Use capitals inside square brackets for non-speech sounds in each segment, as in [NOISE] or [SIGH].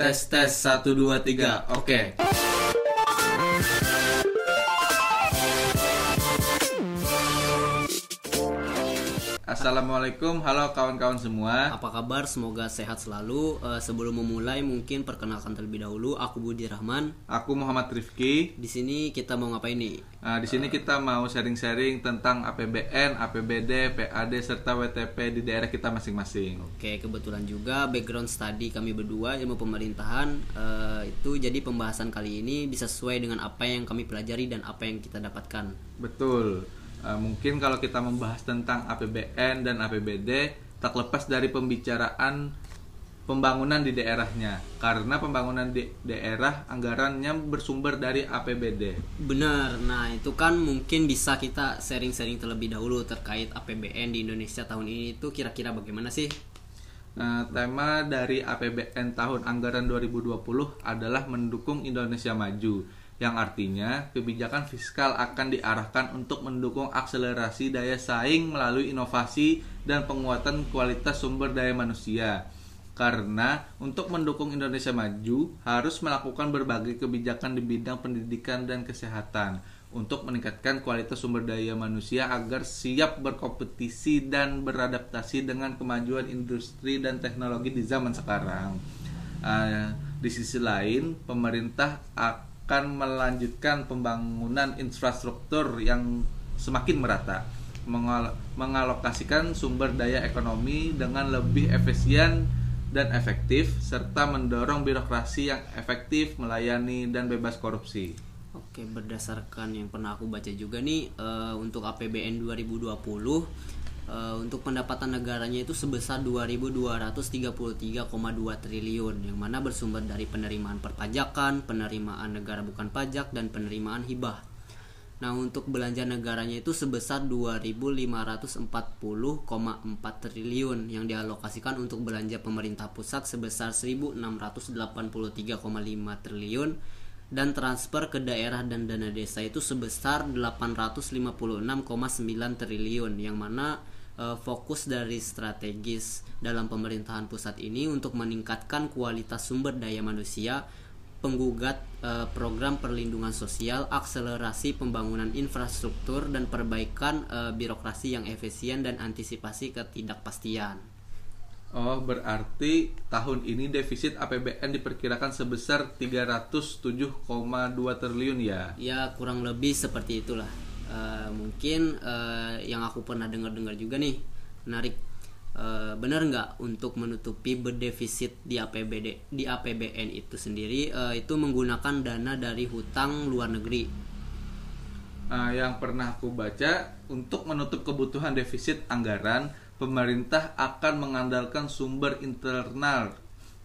Tes tes 1 2 3. Oke. Assalamualaikum, halo kawan-kawan semua. Apa kabar? Semoga sehat selalu. Eh, sebelum memulai, mungkin perkenalkan terlebih dahulu. Aku Budi Rahman. Aku Muhammad Rifki. Di sini kita mau ngapain nih? Nah, di sini kita mau sharing-sharing tentang APBN, APBD, PAD serta WTP di daerah kita masing-masing. Oke, kebetulan juga background study kami berdua ilmu pemerintahan eh, itu jadi pembahasan kali ini bisa sesuai dengan apa yang kami pelajari dan apa yang kita dapatkan. Betul. Uh, mungkin kalau kita membahas tentang APBN dan APBD tak lepas dari pembicaraan pembangunan di daerahnya karena pembangunan di daerah anggarannya bersumber dari APBD. Benar. Nah, itu kan mungkin bisa kita sharing-sharing terlebih dahulu terkait APBN di Indonesia tahun ini itu kira-kira bagaimana sih? Nah, tema dari APBN tahun anggaran 2020 adalah mendukung Indonesia maju yang artinya kebijakan fiskal akan diarahkan untuk mendukung akselerasi daya saing melalui inovasi dan penguatan kualitas sumber daya manusia. Karena untuk mendukung Indonesia maju harus melakukan berbagai kebijakan di bidang pendidikan dan kesehatan untuk meningkatkan kualitas sumber daya manusia agar siap berkompetisi dan beradaptasi dengan kemajuan industri dan teknologi di zaman sekarang. Uh, di sisi lain, pemerintah akan akan melanjutkan pembangunan infrastruktur yang semakin merata, mengal mengalokasikan sumber daya ekonomi dengan lebih efisien dan efektif, serta mendorong birokrasi yang efektif melayani dan bebas korupsi. Oke, berdasarkan yang pernah aku baca juga nih uh, untuk APBN 2020 uh, untuk pendapatan negaranya itu sebesar 2.233,2 triliun yang mana bersumber dari penerimaan perpajakan, penerimaan negara bukan pajak dan penerimaan hibah. Nah, untuk belanja negaranya itu sebesar 2.540,4 triliun yang dialokasikan untuk belanja pemerintah pusat sebesar 1.683,5 triliun dan transfer ke daerah dan dana desa itu sebesar 856,9 triliun yang mana uh, fokus dari strategis dalam pemerintahan pusat ini untuk meningkatkan kualitas sumber daya manusia, penggugat uh, program perlindungan sosial, akselerasi pembangunan infrastruktur dan perbaikan uh, birokrasi yang efisien dan antisipasi ketidakpastian. Oh, berarti tahun ini defisit APBN diperkirakan sebesar 307,2 triliun ya? Ya, kurang lebih seperti itulah. Uh, mungkin uh, yang aku pernah dengar-dengar juga nih menarik. Uh, benar nggak untuk menutupi berdefisit di APBD di APBN itu sendiri uh, itu menggunakan dana dari hutang luar negeri? Uh, yang pernah aku baca untuk menutup kebutuhan defisit anggaran pemerintah akan mengandalkan sumber internal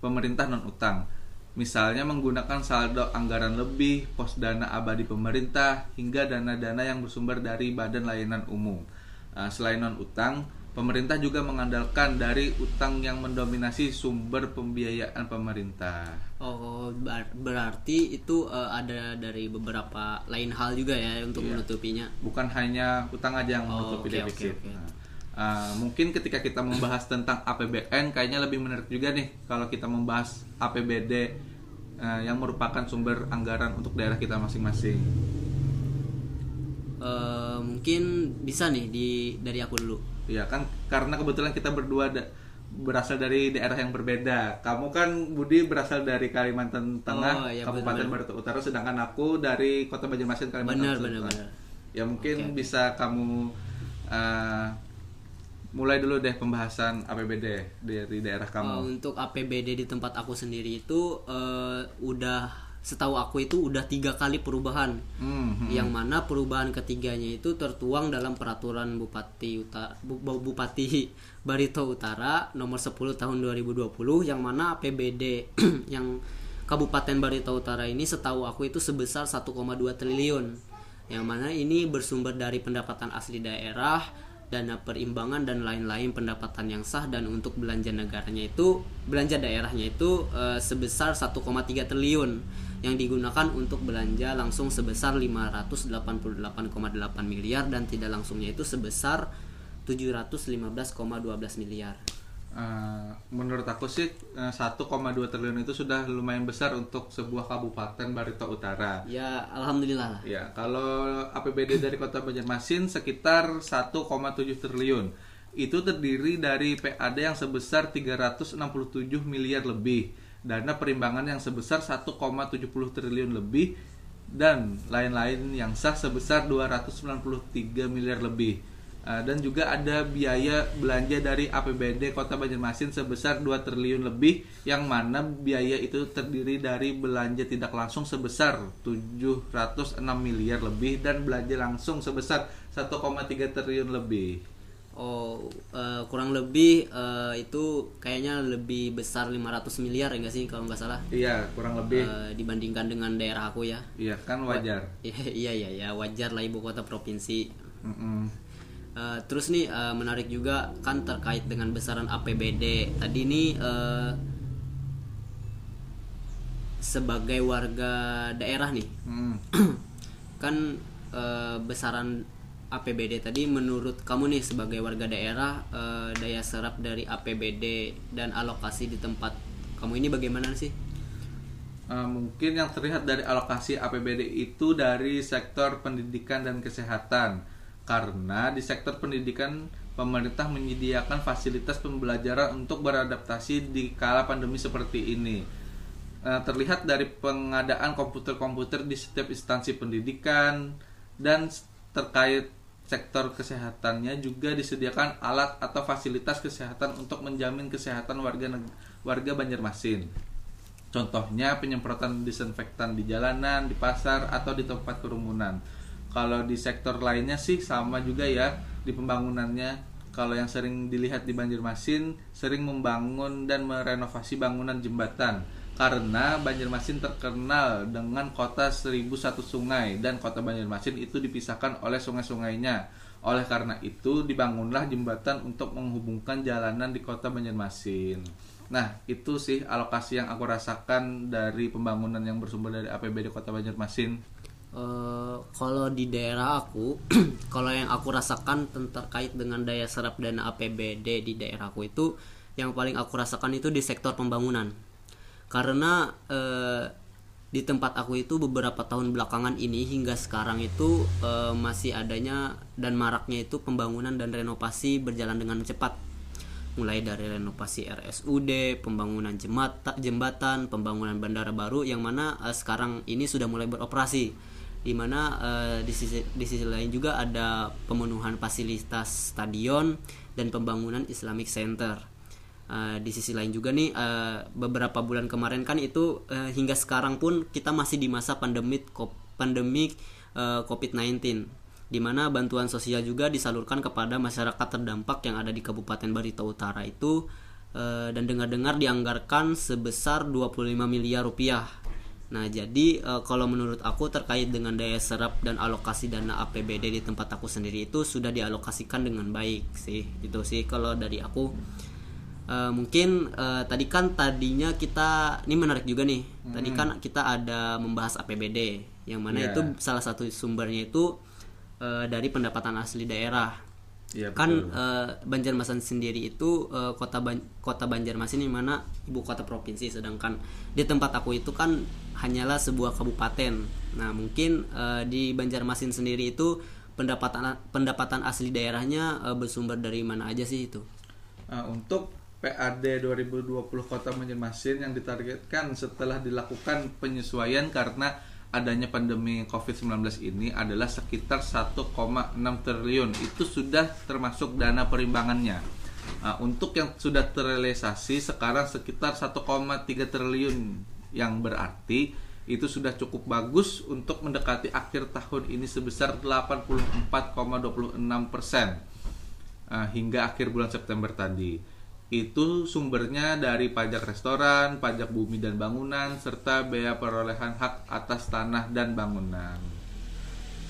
pemerintah non utang misalnya menggunakan saldo anggaran lebih, pos dana abadi pemerintah, hingga dana-dana yang bersumber dari badan layanan umum. Uh, selain non-utang, pemerintah juga mengandalkan dari utang yang mendominasi sumber pembiayaan pemerintah. Oh, berarti itu uh, ada dari beberapa lain hal juga ya untuk iya. menutupinya. Bukan hanya utang aja yang oh, menutupi okay, defisit. Okay, okay. Nah, Uh, mungkin ketika kita membahas tentang APBN kayaknya lebih menarik juga nih kalau kita membahas APBD uh, yang merupakan sumber anggaran untuk daerah kita masing-masing. Uh, mungkin bisa nih di dari aku dulu. Ya kan karena kebetulan kita berdua da berasal dari daerah yang berbeda. Kamu kan Budi berasal dari Kalimantan Tengah, oh, ya, Kabupaten Barat Utara, sedangkan aku dari Kota Banjarmasin Kalimantan Selatan. Ya mungkin okay, bisa kamu uh, mulai dulu deh pembahasan APBD dari daerah kamu. Uh, untuk APBD di tempat aku sendiri itu uh, udah setahu aku itu udah tiga kali perubahan, mm-hmm. yang mana perubahan ketiganya itu tertuang dalam peraturan Bupati Utara, Bupati [LAUGHS] Barito Utara nomor 10 tahun 2020, yang mana APBD [CLEARS THROAT] yang Kabupaten Barito Utara ini setahu aku itu sebesar 1,2 triliun, yang mana ini bersumber dari pendapatan asli daerah dana perimbangan dan lain-lain pendapatan yang sah dan untuk belanja negaranya itu belanja daerahnya itu e, sebesar 1,3 triliun yang digunakan untuk belanja langsung sebesar 588,8 miliar dan tidak langsungnya itu sebesar 715,12 miliar. Uh, menurut aku sih uh, 1,2 triliun itu sudah lumayan besar untuk sebuah kabupaten Barito Utara. Ya, alhamdulillah. Ya, kalau APBD dari Kota Banjarmasin sekitar 1,7 triliun. Itu terdiri dari PAD yang sebesar 367 miliar lebih, dana perimbangan yang sebesar 1,70 triliun lebih dan lain-lain yang sah sebesar 293 miliar lebih Eh, dan juga ada biaya belanja dari APBD Kota Banjarmasin sebesar 2 triliun lebih yang mana biaya itu terdiri dari belanja tidak langsung sebesar 706 miliar lebih dan belanja langsung sebesar 1,3 triliun lebih. Oh, uh, kurang lebih uh, itu kayaknya lebih besar 500 miliar ya nggak sih kalau nggak salah? Iya, kurang lebih. Uh, dibandingkan dengan daerah aku ya. Iya, kan wajar. [LAUGHS] iya, iya, ya, wajar lah ibu kota provinsi. Mm -mm Uh, terus nih uh, menarik juga kan terkait dengan besaran APBD. Tadi nih uh, sebagai warga daerah nih, hmm. [CLEARS THROAT] kan uh, besaran APBD tadi menurut kamu nih sebagai warga daerah uh, daya serap dari APBD dan alokasi di tempat kamu ini bagaimana sih? Uh, mungkin yang terlihat dari alokasi APBD itu dari sektor pendidikan dan kesehatan karena di sektor pendidikan pemerintah menyediakan fasilitas pembelajaran untuk beradaptasi di kala pandemi seperti ini. Nah, terlihat dari pengadaan komputer-komputer di setiap instansi pendidikan dan terkait sektor kesehatannya juga disediakan alat atau fasilitas kesehatan untuk menjamin kesehatan warga warga Banjarmasin. Contohnya penyemprotan disinfektan di jalanan, di pasar atau di tempat kerumunan kalau di sektor lainnya sih sama juga ya di pembangunannya kalau yang sering dilihat di Banjarmasin sering membangun dan merenovasi bangunan jembatan karena Banjarmasin terkenal dengan kota 1001 sungai dan kota Banjarmasin itu dipisahkan oleh sungai-sungainya. Oleh karena itu dibangunlah jembatan untuk menghubungkan jalanan di kota Banjarmasin. Nah, itu sih alokasi yang aku rasakan dari pembangunan yang bersumber dari APBD Kota Banjarmasin. Uh, kalau di daerah aku, [CLEARS THROAT] kalau yang aku rasakan terkait dengan daya serap dana APBD di daerah aku itu, yang paling aku rasakan itu di sektor pembangunan. Karena uh, di tempat aku itu beberapa tahun belakangan ini hingga sekarang itu uh, masih adanya dan maraknya itu pembangunan dan renovasi berjalan dengan cepat. Mulai dari renovasi RSUD, pembangunan jembatan, pembangunan bandara baru yang mana sekarang ini sudah mulai beroperasi di mana uh, di sisi di sisi lain juga ada pemenuhan fasilitas stadion dan pembangunan Islamic Center. Uh, di sisi lain juga nih uh, beberapa bulan kemarin kan itu uh, hingga sekarang pun kita masih di masa pandemik pandemik uh, COVID-19 di mana bantuan sosial juga disalurkan kepada masyarakat terdampak yang ada di Kabupaten Barito Utara itu uh, dan dengar-dengar dianggarkan sebesar 25 miliar rupiah Nah, jadi e, kalau menurut aku terkait dengan daya serap dan alokasi dana APBD di tempat aku sendiri itu sudah dialokasikan dengan baik sih. Itu sih kalau dari aku. E, mungkin e, tadi kan tadinya kita ini menarik juga nih. Hmm. Tadi kan kita ada membahas APBD yang mana yeah. itu salah satu sumbernya itu e, dari pendapatan asli daerah. Ya, kan uh, Banjarmasin sendiri itu uh, kota Ban kota Banjarmasin di mana ibu kota provinsi sedangkan di tempat aku itu kan hanyalah sebuah kabupaten. Nah, mungkin uh, di Banjarmasin sendiri itu pendapatan pendapatan asli daerahnya uh, bersumber dari mana aja sih itu? Uh, untuk PAD 2020 Kota Banjarmasin yang ditargetkan setelah dilakukan penyesuaian karena adanya pandemi COVID-19 ini adalah sekitar 1,6 triliun. Itu sudah termasuk dana perimbangannya. Nah, untuk yang sudah terrealisasi sekarang sekitar 1,3 triliun yang berarti itu sudah cukup bagus untuk mendekati akhir tahun ini sebesar 84,26 persen uh, hingga akhir bulan September tadi itu sumbernya dari pajak restoran, pajak bumi dan bangunan, serta bea perolehan hak atas tanah dan bangunan.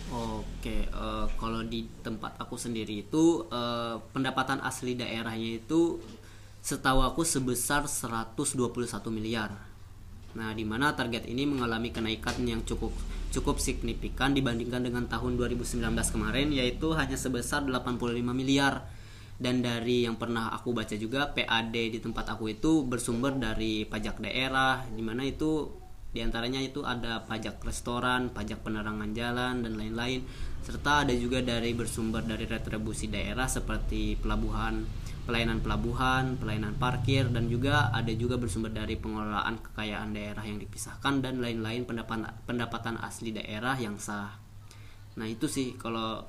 Oke, uh, kalau di tempat aku sendiri itu uh, pendapatan asli daerahnya itu setahu aku sebesar 121 miliar. Nah, di mana target ini mengalami kenaikan yang cukup cukup signifikan dibandingkan dengan tahun 2019 kemarin yaitu hanya sebesar 85 miliar dan dari yang pernah aku baca juga PAD di tempat aku itu bersumber dari pajak daerah di mana itu di antaranya itu ada pajak restoran, pajak penerangan jalan dan lain-lain serta ada juga dari bersumber dari retribusi daerah seperti pelabuhan pelayanan pelabuhan, pelayanan parkir dan juga ada juga bersumber dari pengelolaan kekayaan daerah yang dipisahkan dan lain-lain pendapatan pendapatan asli daerah yang sah. Nah, itu sih kalau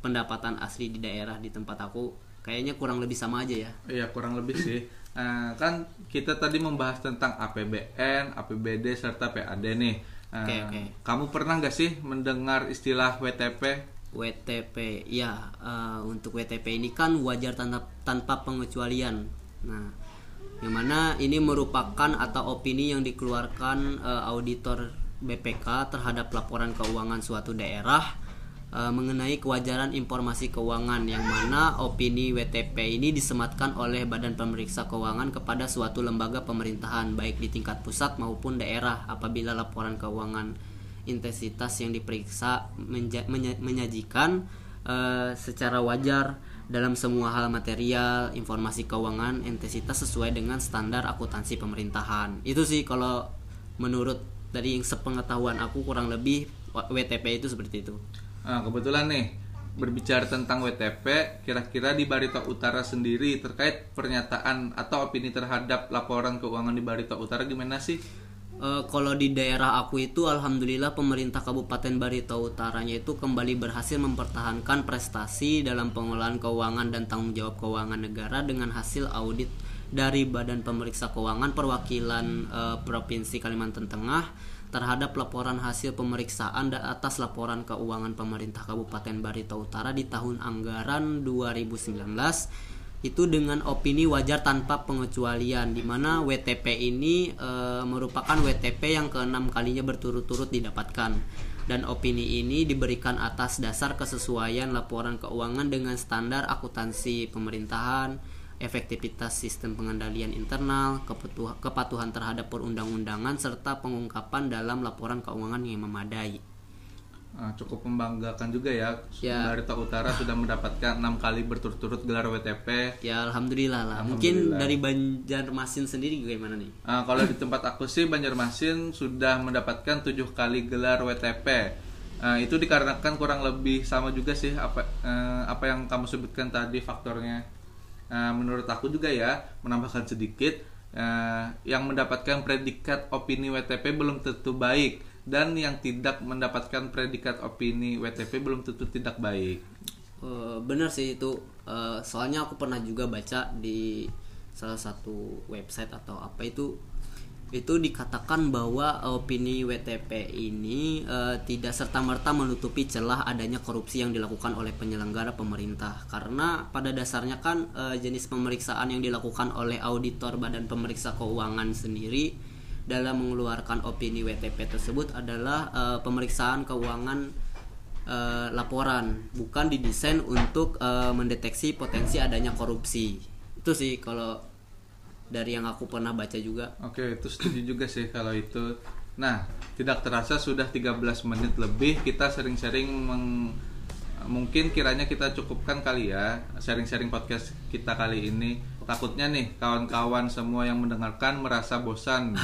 pendapatan asli di daerah di tempat aku kayaknya kurang lebih sama aja ya. Iya kurang lebih sih. Uh, kan kita tadi membahas tentang APBN APBD serta PAD nih. Uh, eh, okay, okay. kamu pernah nggak sih mendengar istilah WTP WTP ya uh, untuk WTP ini kan wajar tanpa tanpa pengecualian. Nah yang mana ini merupakan atau opini yang dikeluarkan uh, auditor BPK terhadap laporan keuangan suatu daerah uh, mengenai kewajaran informasi keuangan yang mana opini WTP ini disematkan oleh Badan Pemeriksa Keuangan kepada suatu lembaga pemerintahan baik di tingkat pusat maupun daerah apabila laporan keuangan intensitas yang diperiksa menyajikan uh, secara wajar dalam semua hal material, informasi keuangan, intensitas sesuai dengan standar akuntansi pemerintahan. Itu sih kalau menurut dari yang sepengetahuan aku kurang lebih WTP itu seperti itu. Nah, kebetulan nih berbicara tentang WTP, kira-kira di Barito Utara sendiri terkait pernyataan atau opini terhadap laporan keuangan di Barito Utara gimana sih? Uh, kalau di daerah aku itu alhamdulillah pemerintah Kabupaten Barito Utaranya itu kembali berhasil mempertahankan prestasi dalam pengelolaan keuangan dan tanggung jawab keuangan negara dengan hasil audit dari Badan Pemeriksa Keuangan Perwakilan uh, Provinsi Kalimantan Tengah terhadap laporan hasil pemeriksaan atas laporan keuangan pemerintah Kabupaten Barito Utara di tahun anggaran 2019 itu dengan opini wajar tanpa pengecualian di mana WTP ini e, merupakan WTP yang keenam kalinya berturut-turut didapatkan. Dan opini ini diberikan atas dasar kesesuaian laporan keuangan dengan standar akuntansi pemerintahan efektivitas sistem pengendalian internal, kepatuhan terhadap perundang-undangan, serta pengungkapan dalam laporan keuangan yang memadai. Nah, cukup membanggakan juga ya, ya. Barito Utara sudah mendapatkan enam kali berturut-turut gelar WTP. Ya alhamdulillah lah. Alhamdulillah. Mungkin dari Banjarmasin sendiri gimana nih? Nah, kalau di tempat aku sih Banjarmasin sudah mendapatkan tujuh kali gelar WTP. Nah, itu dikarenakan kurang lebih sama juga sih apa eh, apa yang kamu sebutkan tadi faktornya uh, menurut aku juga ya menambahkan sedikit uh, yang mendapatkan predikat opini WTP belum tentu baik dan yang tidak mendapatkan predikat opini WTP belum tentu tidak baik. Uh, benar sih itu soalnya aku pernah juga baca di salah satu website atau apa itu itu dikatakan bahwa opini WTP ini uh, tidak serta-merta menutupi celah adanya korupsi yang dilakukan oleh penyelenggara pemerintah. Karena pada dasarnya kan uh, jenis pemeriksaan yang dilakukan oleh auditor Badan Pemeriksa Keuangan sendiri dalam mengeluarkan opini WTP tersebut adalah uh, pemeriksaan keuangan uh, laporan bukan didesain untuk uh, mendeteksi potensi adanya korupsi. Itu sih kalau dari yang aku pernah baca juga. Oke, itu setuju juga sih kalau itu. Nah, tidak terasa sudah 13 menit lebih kita sering-sering meng mungkin kiranya kita cukupkan kali ya sharing-sharing podcast kita kali ini. Takutnya nih kawan-kawan semua yang mendengarkan merasa bosan.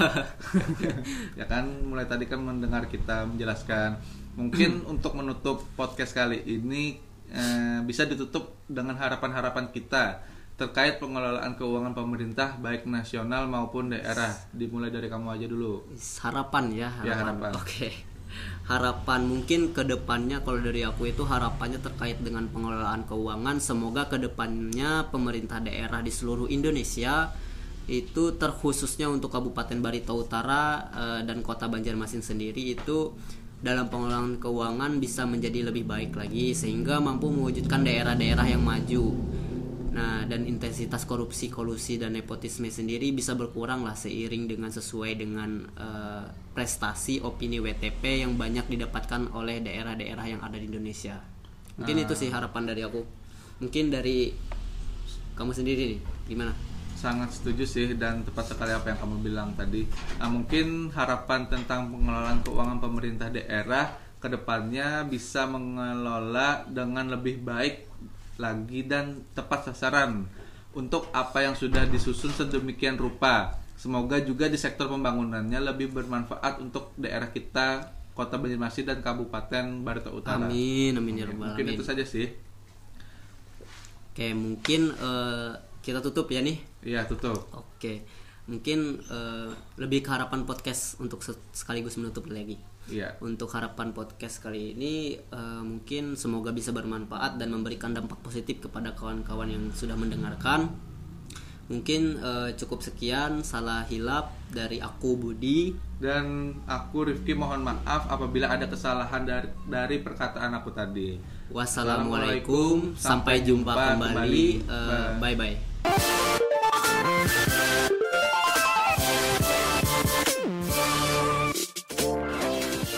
[LAUGHS] ya kan mulai tadi kan mendengar kita menjelaskan. Mungkin [CLEARS THROAT] untuk menutup podcast kali ini eh, bisa ditutup dengan harapan-harapan kita terkait pengelolaan keuangan pemerintah baik nasional maupun daerah dimulai dari kamu aja dulu harapan ya harapan, ya, harapan. oke okay. harapan mungkin ke depannya kalau dari aku itu harapannya terkait dengan pengelolaan keuangan semoga ke depannya pemerintah daerah di seluruh Indonesia itu terkhususnya untuk Kabupaten Barito Utara eh, dan Kota Banjarmasin sendiri itu dalam pengelolaan keuangan bisa menjadi lebih baik lagi sehingga mampu mewujudkan daerah-daerah yang maju Nah, dan intensitas korupsi, kolusi dan nepotisme sendiri bisa berkurang lah seiring dengan sesuai dengan uh, prestasi opini WTP yang banyak didapatkan oleh daerah-daerah yang ada di Indonesia. Mungkin nah. itu sih harapan dari aku. Mungkin dari kamu sendiri nih, gimana? Sangat setuju sih dan tepat sekali apa yang kamu bilang tadi. Nah, mungkin harapan tentang pengelolaan keuangan pemerintah daerah ke depannya bisa mengelola dengan lebih baik lagi dan tepat sasaran untuk apa yang sudah disusun sedemikian rupa. Semoga juga di sektor pembangunannya lebih bermanfaat untuk daerah kita, Kota Banjarmasin dan Kabupaten Barito Utara. Amin, amin ya rabbal Mungkin itu saja sih. Oke, mungkin eh, kita tutup ya nih. Iya, tutup. Oke, mungkin eh, lebih ke harapan podcast untuk se- sekaligus menutup lagi. Iya. Untuk harapan podcast kali ini eh, mungkin semoga bisa bermanfaat dan memberikan dampak positif kepada kawan-kawan yang sudah mendengarkan. Mungkin eh, cukup sekian salah hilap dari aku Budi. Dan aku Rifki mohon maaf apabila ada kesalahan dari, dari perkataan aku tadi. Wassalamualaikum, sampai jumpa kembali. Eh, Bye bye.